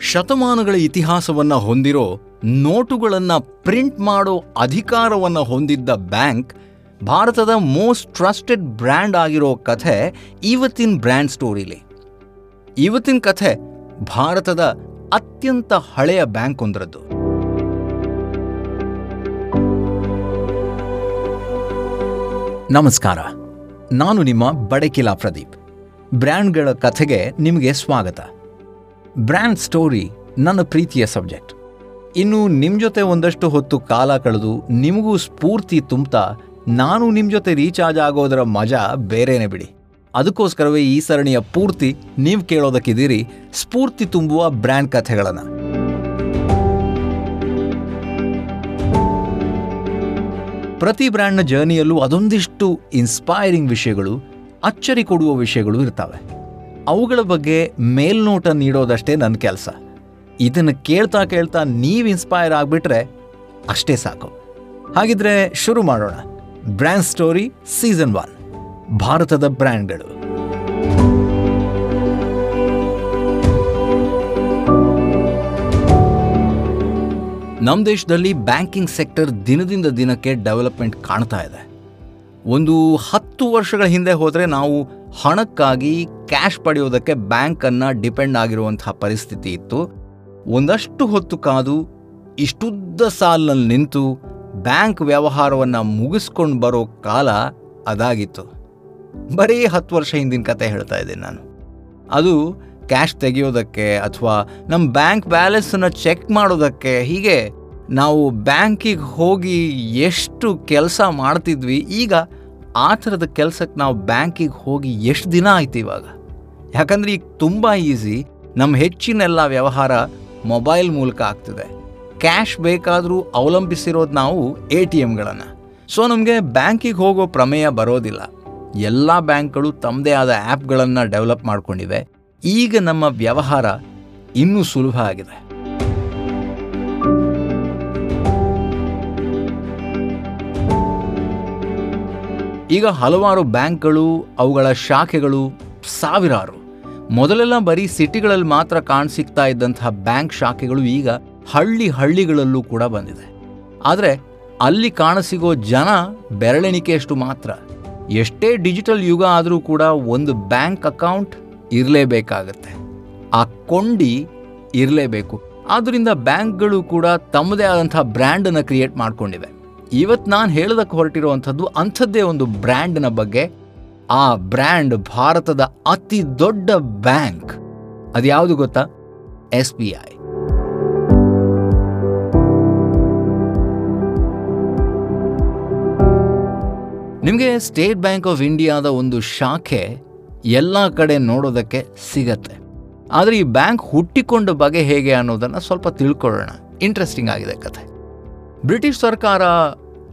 ಶತಮಾನಗಳ ಇತಿಹಾಸವನ್ನ ಹೊಂದಿರೋ, ನೋಟುಗಳನ್ನ ಪ್ರಿಂಟ್ ಮಾಡೋ ಅಧಿಕಾರವನ್ನ ಹೊಂದಿದ್ದ ಬ್ಯಾಂಕ್, ಭಾರತದ ಮೋಸ್ಟ್ ಟ್ರಸ್ಟೆಡ್ ಬ್ರ್ಯಾಂಡ್ ಆಗಿರೋ ಕಥೆ ಇವತ್ತಿನ ಬ್ರ್ಯಾಂಡ್ ಸ್ಟೋರಿಲಿ. ಇವತ್ತಿನ ಕಥೆ ಭಾರತದ ಅತ್ಯಂತ ಹಳೆಯ ಬ್ಯಾಂಕ್ ಒಂದರದ್ದು. ನಮಸ್ಕಾರ. ನಾನು ನಿಮ್ಮ ಬಡಕಿಲಾ ಪ್ರದೀಪ್. ಬ್ರ್ಯಾಂಡ್ಗಳ ಕಥೆಗೆ ನಿಮಗೆ ಸ್ವಾಗತ. ಬ್ರ್ಯಾಂಡ್ ಸ್ಟೋರಿ ನನ್ನ ಪ್ರೀತಿಯ ಸಬ್ಜೆಕ್ಟ್. ಇನ್ನು ನಿಮ್ಮ ಜೊತೆ ಒಂದಷ್ಟು ಹೊತ್ತು ಕಾಲ ಕಳೆದು ನಿಮಗೂ ಸ್ಫೂರ್ತಿ ತುಂಬ್ತಾ ನಾನು ನಿಮ್ಮ ಜೊತೆ ರೀಚಾರ್ಜ್ ಆಗೋದರ ಮಜಾ ಬೇರೆನೇ ಬಿಡಿ. ಅದಕ್ಕೋಸ್ಕರವೇ ಈ ಸರಣಿಯ ಪೂರ್ತಿ ನೀವು ಕೇಳೋದಕ್ಕಿದ್ದೀರಿ. ಸ್ಫೂರ್ತಿ ತುಂಬುವ ಬ್ರ್ಯಾಂಡ್ ಕಥೆಗಳನ್ನು. ಪ್ರತಿ ಬ್ರ್ಯಾಂಡ್ನ ಜರ್ನಿಯಲ್ಲೂ ಅದೊಂದಿಷ್ಟು ಇನ್ಸ್ಪೈರಿಂಗ್ ವಿಷಯಗಳು, ಅಚ್ಚರಿ ಕೊಡುವ ವಿಷಯಗಳು ಇರ್ತವೆ. ಅವುಗಳ ಬಗ್ಗೆ ಮೇಲ್ನೋಟ ನೀಡೋದಷ್ಟೇ ನನ್ನ ಕೆಲಸ. ಇದನ್ನು ಕೇಳ್ತಾ ಕೇಳ್ತಾ ನೀವು ಇನ್ಸ್ಪೈರ್ ಆಗಿಬಿಟ್ರೆ ಅಷ್ಟೇ ಸಾಕು. ಹಾಗಿದ್ರೆ ಶುರು ಮಾಡೋಣ. Brand story season one. ಭಾರತದ ಬ್ರ್ಯಾಂಡ್ಗಳು. ನಮ್ಮ ದೇಶದಲ್ಲಿ ಬ್ಯಾಂಕಿಂಗ್ ಸೆಕ್ಟರ್ ದಿನದಿಂದ ದಿನಕ್ಕೆ ಡೆವಲಪ್ಮೆಂಟ್ ಕಾಣ್ತಾ ಇದೆ. ಒಂದು ಹತ್ತು ವರ್ಷಗಳ ಹಿಂದೆ ಹೋದರೆ ನಾವು ಹಣಕ್ಕಾಗಿ ಕ್ಯಾಶ್ ಪಡೆಯೋದಕ್ಕೆ ಬ್ಯಾಂಕನ್ನು ಡಿಪೆಂಡ್ ಆಗಿರುವಂತಹ ಪರಿಸ್ಥಿತಿ ಇತ್ತು. ಒಂದಷ್ಟು ಹೊತ್ತು ಕಾದು ಇಷ್ಟುದ್ದ ಸಾಲಿನಲ್ಲಿ ನಿಂತು ಬ್ಯಾಂಕ್ ವ್ಯವಹಾರವನ್ನು ಮುಗಿಸ್ಕೊಂಡು ಬರೋ ಕಾಲ ಅದಾಗಿತ್ತು. ಬರೀ ಹತ್ತು ವರ್ಷ ಹಿಂದಿನ ಕತೆ ಹೇಳ್ತಾ ಇದ್ದೀನಿ ನಾನು. ಅದು ಕ್ಯಾಶ್ ತೆಗೆಯೋದಕ್ಕೆ ಅಥವಾ ನಮ್ಮ ಬ್ಯಾಂಕ್ ಬ್ಯಾಲೆನ್ಸನ್ನು ಚೆಕ್ ಮಾಡೋದಕ್ಕೆ ಹೀಗೆ ನಾವು ಬ್ಯಾಂಕಿಗೆ ಹೋಗಿ ಎಷ್ಟು ಕೆಲಸ ಮಾಡ್ತಿದ್ವಿ, ಈಗ ಆ ಥರದ ಕೆಲಸಕ್ಕೆ ನಾವು ಬ್ಯಾಂಕಿಗೆ ಹೋಗಿ ಎಷ್ಟು ದಿನ ಆಯ್ತು ಇವಾಗ? ಯಾಕಂದರೆ ಈಗ ತುಂಬ ಈಸಿ ನಮ್ಮ ಹೆಚ್ಚಿನೆಲ್ಲ ವ್ಯವಹಾರ ಮೊಬೈಲ್ ಮೂಲಕ ಆಗ್ತಿದೆ. ಕ್ಯಾಶ್ ಬೇಕಾದರೂ ಅವಲಂಬಿಸಿರೋದು ನಾವು ಎ ಟಿ ಎಮ್ಗಳನ್ನು ಸೊ ನಮಗೆ ಬ್ಯಾಂಕಿಗೆ ಹೋಗೋ ಪ್ರಮೇಯ ಬರೋದಿಲ್ಲ. ಎಲ್ಲ ಬ್ಯಾಂಕ್ಗಳು ತಮ್ಮದೇ ಆದ ಆ್ಯಪ್ಗಳನ್ನು ಡೆವಲಪ್ ಮಾಡ್ಕೊಂಡಿವೆ. ಈಗ ನಮ್ಮ ವ್ಯವಹಾರ ಇನ್ನೂ ಸುಲಭ ಆಗಿದೆ. ಈಗ ಹಲವಾರು ಬ್ಯಾಂಕ್ಗಳು, ಅವುಗಳ ಶಾಖೆಗಳು ಸಾವಿರಾರು. ಮೊದಲೆಲ್ಲ ಬರೀ ಸಿಟಿಗಳಲ್ಲಿ ಮಾತ್ರ ಕಾಣಸಿಗ್ತಾ ಇದ್ದಂತಹ ಬ್ಯಾಂಕ್ ಶಾಖೆಗಳು ಈಗ ಹಳ್ಳಿ ಹಳ್ಳಿಗಳಲ್ಲೂ ಕೂಡ ಬಂದಿದೆ. ಆದರೆ ಅಲ್ಲಿ ಕಾಣಸಿಗೋ ಜನ ಬೆರಳೆಣಿಕೆಯಷ್ಟು ಮಾತ್ರ. ಎಷ್ಟೇ ಡಿಜಿಟಲ್ ಯುಗ ಆದರೂ ಕೂಡ ಒಂದು ಬ್ಯಾಂಕ್ ಅಕೌಂಟ್ ಇರಲೇಬೇಕಾಗತ್ತೆ. ಆ ಕೊಂಡಿ ಇರಲೇಬೇಕು. ಆದ್ದರಿಂದ ಬ್ಯಾಂಕ್ಗಳು ಕೂಡ ತಮ್ಮದೇ ಆದಂಥ ಬ್ರ್ಯಾಂಡನ್ನು ಕ್ರಿಯೇಟ್ ಮಾಡ್ಕೊಂಡಿವೆ. ಇವತ್ತು ನಾನು ಹೇಳೋದಕ್ಕೆ ಹೊರಟಿರುವಂಥದ್ದು ಅಂಥದ್ದೇ ಒಂದು ಬ್ರ್ಯಾಂಡ್ನ ಬಗ್ಗೆ. ಆ ಬ್ರ್ಯಾಂಡ್ ಭಾರತದ ಅತಿ ದೊಡ್ಡ ಬ್ಯಾಂಕ್. ಅದು ಯಾವುದು ಗೊತ್ತಾ? S B I. ನಿಮಗೆ ಸ್ಟೇಟ್ ಬ್ಯಾಂಕ್ ಆಫ್ ಇಂಡಿಯಾದ ಒಂದು ಶಾಖೆ ಎಲ್ಲ ಕಡೆ ನೋಡೋದಕ್ಕೆ ಸಿಗತ್ತೆ. ಆದರೆ ಈ ಬ್ಯಾಂಕ್ ಹುಟ್ಟಿಕೊಂಡ ಬಗೆ ಹೇಗೆ ಅನ್ನೋದನ್ನು ಸ್ವಲ್ಪ ತಿಳ್ಕೊಳ್ಳೋಣ. ಇಂಟ್ರೆಸ್ಟಿಂಗ್ ಆಗಿದೆ ಕಥೆ. ಬ್ರಿಟಿಷ್ ಸರ್ಕಾರ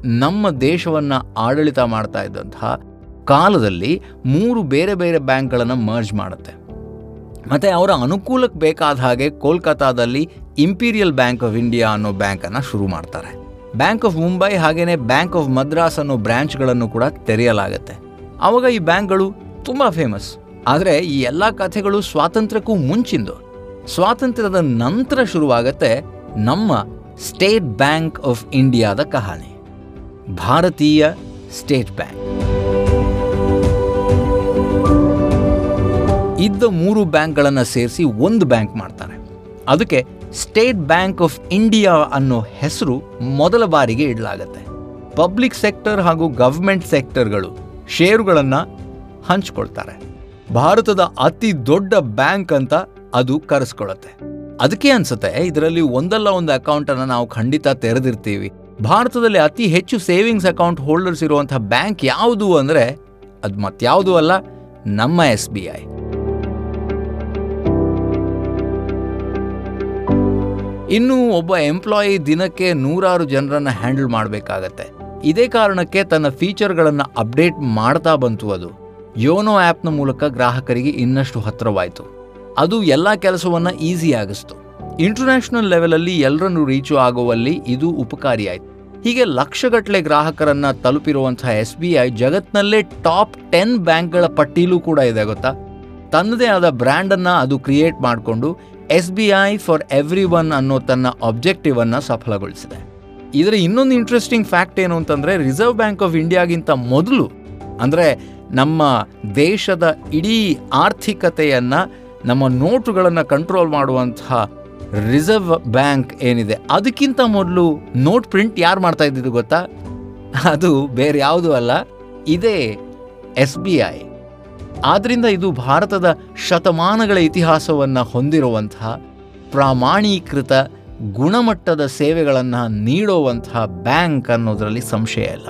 ನಮ್ಮ ದೇಶವನ್ನು ಆಡಳಿತ ಮಾಡ್ತಾ ಇದ್ದಂತಹ ಕಾಲದಲ್ಲಿ ಮೂರು ಬೇರೆ ಬೇರೆ ಬ್ಯಾಂಕ್ಗಳನ್ನು ಮರ್ಜ್ ಮಾಡುತ್ತೆ. ಮತ್ತು ಅವರ ಅನುಕೂಲಕ್ಕೆ ಬೇಕಾದ ಹಾಗೆ ಕೋಲ್ಕತ್ತಾದಲ್ಲಿ ಇಂಪೀರಿಯಲ್ ಬ್ಯಾಂಕ್ ಆಫ್ ಇಂಡಿಯಾ ಅನ್ನೋ ಬ್ಯಾಂಕನ್ನು ಶುರು ಮಾಡ್ತಾರೆ. ಬ್ಯಾಂಕ್ ಆಫ್ ಮುಂಬೈ ಹಾಗೆಯೇ ಬ್ಯಾಂಕ್ ಆಫ್ ಮದ್ರಾಸ್ ಅನ್ನೋ ಬ್ರ್ಯಾಂಚ್ಗಳನ್ನು ಕೂಡ ತೆರೆಯಲಾಗುತ್ತೆ. ಆವಾಗ ಈ ಬ್ಯಾಂಕ್ಗಳು ತುಂಬ ಫೇಮಸ್ ಆದರೆ ಈ ಎಲ್ಲ ಕಥೆಗಳು ಸ್ವಾತಂತ್ರ್ಯಕ್ಕೂ ಮುಂಚಿಂದು. ಸ್ವಾತಂತ್ರ್ಯದ ನಂತರ ಶುರುವಾಗತ್ತೆ ನಮ್ಮ ಸ್ಟೇಟ್ ಬ್ಯಾಂಕ್ ಆಫ್ ಇಂಡಿಯಾದ ಕಹಾನಿ ಭಾರತೀಯ ಸ್ಟೇಟ್ ಬ್ಯಾಂಕ್ ಇದ್ದ ಮೂರು ಬ್ಯಾಂಕ್ಗಳನ್ನು ಸೇರಿಸಿ ಒಂದು ಬ್ಯಾಂಕ್ ಮಾಡ್ತಾರೆ. ಅದಕ್ಕೆ ಸ್ಟೇಟ್ ಬ್ಯಾಂಕ್ ಆಫ್ ಇಂಡಿಯಾ ಅನ್ನೋ ಹೆಸರು ಮೊದಲ ಬಾರಿಗೆ ಇಡಲಾಗತ್ತೆ. ಪಬ್ಲಿಕ್ ಸೆಕ್ಟರ್ ಹಾಗೂ ಗವರ್ಮೆಂಟ್ ಸೆಕ್ಟರ್ಗಳು ಷೇರುಗಳನ್ನು ಹಂಚ್ಕೊಳ್ತಾರೆ. ಭಾರತದ ಅತಿ ದೊಡ್ಡ ಬ್ಯಾಂಕ್ ಅಂತ ಅದು ಕರೆಸ್ಕೊಳತ್ತೆ. ಅದಕ್ಕೆ ಅನ್ಸುತ್ತೆ, ಇದರಲ್ಲಿ ಒಂದಲ್ಲ ಒಂದು ಅಕೌಂಟನ್ನು ನಾವು ಖಂಡಿತ ತೆರೆದಿರ್ತೀವಿ. ಭಾರತದಲ್ಲಿ ಅತಿ ಹೆಚ್ಚು ಸೇವಿಂಗ್ಸ್ ಅಕೌಂಟ್ ಹೋಲ್ಡರ್ಸ್ ಇರುವಂಥ ಬ್ಯಾಂಕ್ ಯಾವುದು ಅಂದರೆ, ಅದು ಮತ್ಯಾವುದು ಅಲ್ಲ, ನಮ್ಮ ಎಸ್ ಬಿ ಐ ಇನ್ನು ಒಬ್ಬ ಎಂಪ್ಲಾಯಿ ದಿನಕ್ಕೆ ನೂರಾರು ಜನರನ್ನು ಹ್ಯಾಂಡಲ್ ಮಾಡಬೇಕಾಗತ್ತೆ. ಇದೇ ಕಾರಣಕ್ಕೆ ತನ್ನ ಫೀಚರ್ಗಳನ್ನು ಅಪ್ಡೇಟ್ ಮಾಡ್ತಾ ಬಂತು ಅದು. ಯೋನೋ ಆ್ಯಪ್ನ ಮೂಲಕ ಗ್ರಾಹಕರಿಗೆ ಇನ್ನಷ್ಟು ಹತ್ತಿರವಾಯಿತು. ಅದು ಎಲ್ಲ ಕೆಲಸವನ್ನು ಈಸಿ ಆಗಿಸ್ತು. ಇಂಟರ್ನ್ಯಾಷನಲ್ ಲೆವೆಲಲ್ಲಿ ಎಲ್ಲರನ್ನು ರೀಚು ಆಗುವಲ್ಲಿ ಇದು ಉಪಕಾರಿಯಾಯಿತು. ಹೀಗೆ ಲಕ್ಷಗಟ್ಟಲೆ ಗ್ರಾಹಕರನ್ನ ತಲುಪಿರುವಂತಹ ಎಸ್ ಬಿ ಐ ಜಗತ್ತಿನಲ್ಲೇ ಟಾಪ್ ಟೆನ್ ಬ್ಯಾಂಕ್ಗಳ ಪಟ್ಟಿಲೂ ಕೂಡ ಇದೆ ಗೊತ್ತಾ? ತನ್ನದೇ ಆದ ಬ್ರ್ಯಾಂಡನ್ನು ಅದು ಕ್ರಿಯೇಟ್ ಮಾಡಿಕೊಂಡು S B I for every one ಅನ್ನೋ ತನ್ನ ಆಬ್ಜೆಕ್ಟಿವ್ ಅನ್ನು ಸಫಲಗೊಳಿಸಿದೆ. ಇದರ ಇನ್ನೊಂದು ಇಂಟ್ರೆಸ್ಟಿಂಗ್ ಫ್ಯಾಕ್ಟ್ ಏನು ಅಂತಂದರೆ ರಿಸರ್ವ್ ಬ್ಯಾಂಕ್ ಆಫ್ ಇಂಡಿಯಾಗಿಂತ ಮೊದಲು, ಅಂದರೆ ನಮ್ಮ ದೇಶದ ಇಡೀ ಆರ್ಥಿಕತೆಯನ್ನು, ನಮ್ಮ ನೋಟುಗಳನ್ನು ಕಂಟ್ರೋಲ್ ಮಾಡುವಂತಹ ರಿಸರ್ವ್ ಬ್ಯಾಂಕ್ ಏನಿದೆ, ಅದಕ್ಕಿಂತ ಮೊದಲು ನೋಟ್ ಪ್ರಿಂಟ್ ಯಾರು ಮಾಡ್ತಾ ಇದ್ದಿದ್ದು ಗೊತ್ತಾ? ಅದು ಬೇರೆ ಯಾವುದೂ ಅಲ್ಲ, ಇದೇ ಎಸ್ ಬಿ ಐ. ಆದ್ದರಿಂದ ಇದು ಭಾರತದ ಶತಮಾನಗಳ ಇತಿಹಾಸವನ್ನು ಹೊಂದಿರುವಂತಹ ಪ್ರಾಮಾಣೀಕೃತ ಗುಣಮಟ್ಟದ ಸೇವೆಗಳನ್ನು ನೀಡುವಂತಹ ಬ್ಯಾಂಕ್ ಅನ್ನೋದರಲ್ಲಿ ಸಂಶಯ ಇಲ್ಲ.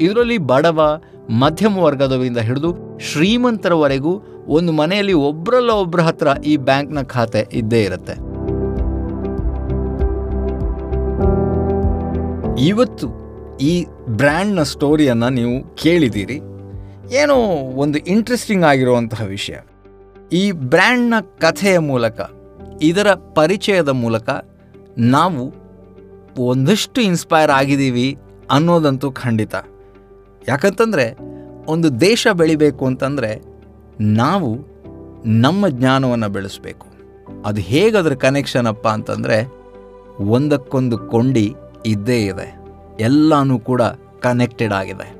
ಇದರಲ್ಲಿ ಬಡವ, ಮಧ್ಯಮ ವರ್ಗದವರಿಂದ ಹಿಡಿದು ಶ್ರೀಮಂತರವರೆಗೂ ಒಂದು ಮನೆಯಲ್ಲಿ ಒಬ್ಬರಲ್ಲ ಒಬ್ಬರ ಹತ್ರ ಈ ಬ್ಯಾಂಕ್ನ ಖಾತೆ ಇದ್ದೇ ಇರುತ್ತೆ. ಇವತ್ತು ಈ ಬ್ರ್ಯಾಂಡ್ನ ಸ್ಟೋರಿಯನ್ನು ನೀವು ಕೇಳಿದ್ದೀರಿ. ಏನೋ ಒಂದು ಇಂಟ್ರೆಸ್ಟಿಂಗ್ ಆಗಿರುವಂತಹ ವಿಷಯ. ಈ ಬ್ರ್ಯಾಂಡ್ನ ಕಥೆಯ ಮೂಲಕ, ಇದರ ಪರಿಚಯದ ಮೂಲಕ ನಾವು ಒಂದಷ್ಟು ಇನ್ಸ್ಪೈರ್ ಆಗಿದ್ದೀವಿ ಅನ್ನೋದಂತೂ ಖಂಡಿತ. ಯಾಕಂತಂದರೆ, ಒಂದು ದೇಶ ಬೆಳಿಬೇಕು ಅಂತಂದರೆ ನಾವು ನಮ್ಮ ಜ್ಞಾನವನ್ನು ಬೆಳೆಸಬೇಕು. ಅದು ಹೇಗೆ ಅದರ ಕನೆಕ್ಷನ್ ಅಪ್ಪ ಅಂತಂದರೆ, ಒಂದಕ್ಕೊಂದು ಕೊಂಡಿ ಇದ್ದೇ ಇದೆ. ಎಲ್ಲನೂ ಕೂಡ ಕನೆಕ್ಟೆಡ್ ಆಗಿದೆ.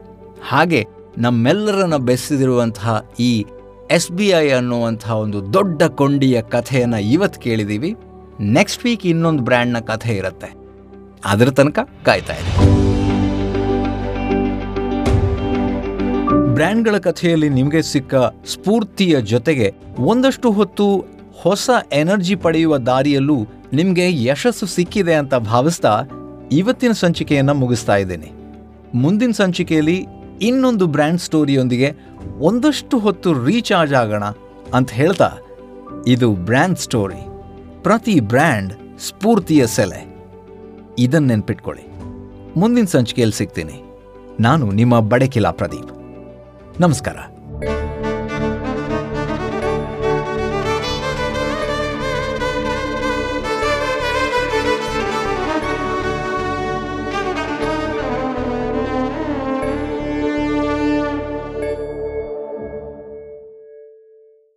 ಹಾಗೆ ನಮ್ಮೆಲ್ಲರನ್ನ ಬೆಸೆದಿರುವಂತಹ ಈ ಎಸ್ ಬಿ ಐ ಅನ್ನುವಂತಹ ಒಂದು ದೊಡ್ಡ ಕೊಂಡಿಯ ಕಥೆಯನ್ನು ಇವತ್ತು ಕೇಳಿದ್ದೀವಿ ನೆಕ್ಸ್ಟ್ ವೀಕ್ ಇನ್ನೊಂದು ಬ್ರ್ಯಾಂಡ್ನ ಕಥೆ ಇರುತ್ತೆ. ಅದರ ತನಕ ಕಾಯ್ತಾ ಇದೆ ಬ್ರ್ಯಾಂಡ್ಗಳ ಕಥೆಯಲ್ಲಿ ನಿಮಗೆ ಸಿಕ್ಕ ಸ್ಫೂರ್ತಿಯ ಜೊತೆಗೆ ಒಂದಷ್ಟು ಹೊತ್ತು ಹೊಸ ಎನರ್ಜಿ ಪಡೆಯುವ ದಾರಿಯಲ್ಲೂ ನಿಮಗೆ ಯಶಸ್ಸು ಸಿಕ್ಕಿದೆ ಅಂತ ಭಾವಿಸ್ತಾ ಇವತ್ತಿನ ಸಂಚಿಕೆಯನ್ನು ಮುಗಿಸ್ತಾ ಇದ್ದೀನಿ. ಮುಂದಿನ ಸಂಚಿಕೆಯಲ್ಲಿ ಇನ್ನೊಂದು ಬ್ರ್ಯಾಂಡ್ ಸ್ಟೋರಿಯೊಂದಿಗೆ ಒಂದಷ್ಟು ಹೊತ್ತು ರೀಚಾರ್ಜ್ ಆಗೋಣ ಅಂತ ಹೇಳ್ತಾ, ಇದು ಬ್ರ್ಯಾಂಡ್ ಸ್ಟೋರಿ. ಪ್ರತಿ ಬ್ರ್ಯಾಂಡ್ ಸ್ಫೂರ್ತಿಯ ಸೆಲೆ. ಇದನ್ನು ನೆನ್ಪಿಟ್ಕೊಳ್ಳಿ. ಮುಂದಿನ ಸಂಚಿಕೆಯಲ್ಲಿ ಸಿಗ್ತೀನಿ. ನಾನು ನಿಮ್ಮ ಬಡಕಿಲಾ ಪ್ರದೀಪ್. ನಮಸ್ಕಾರ.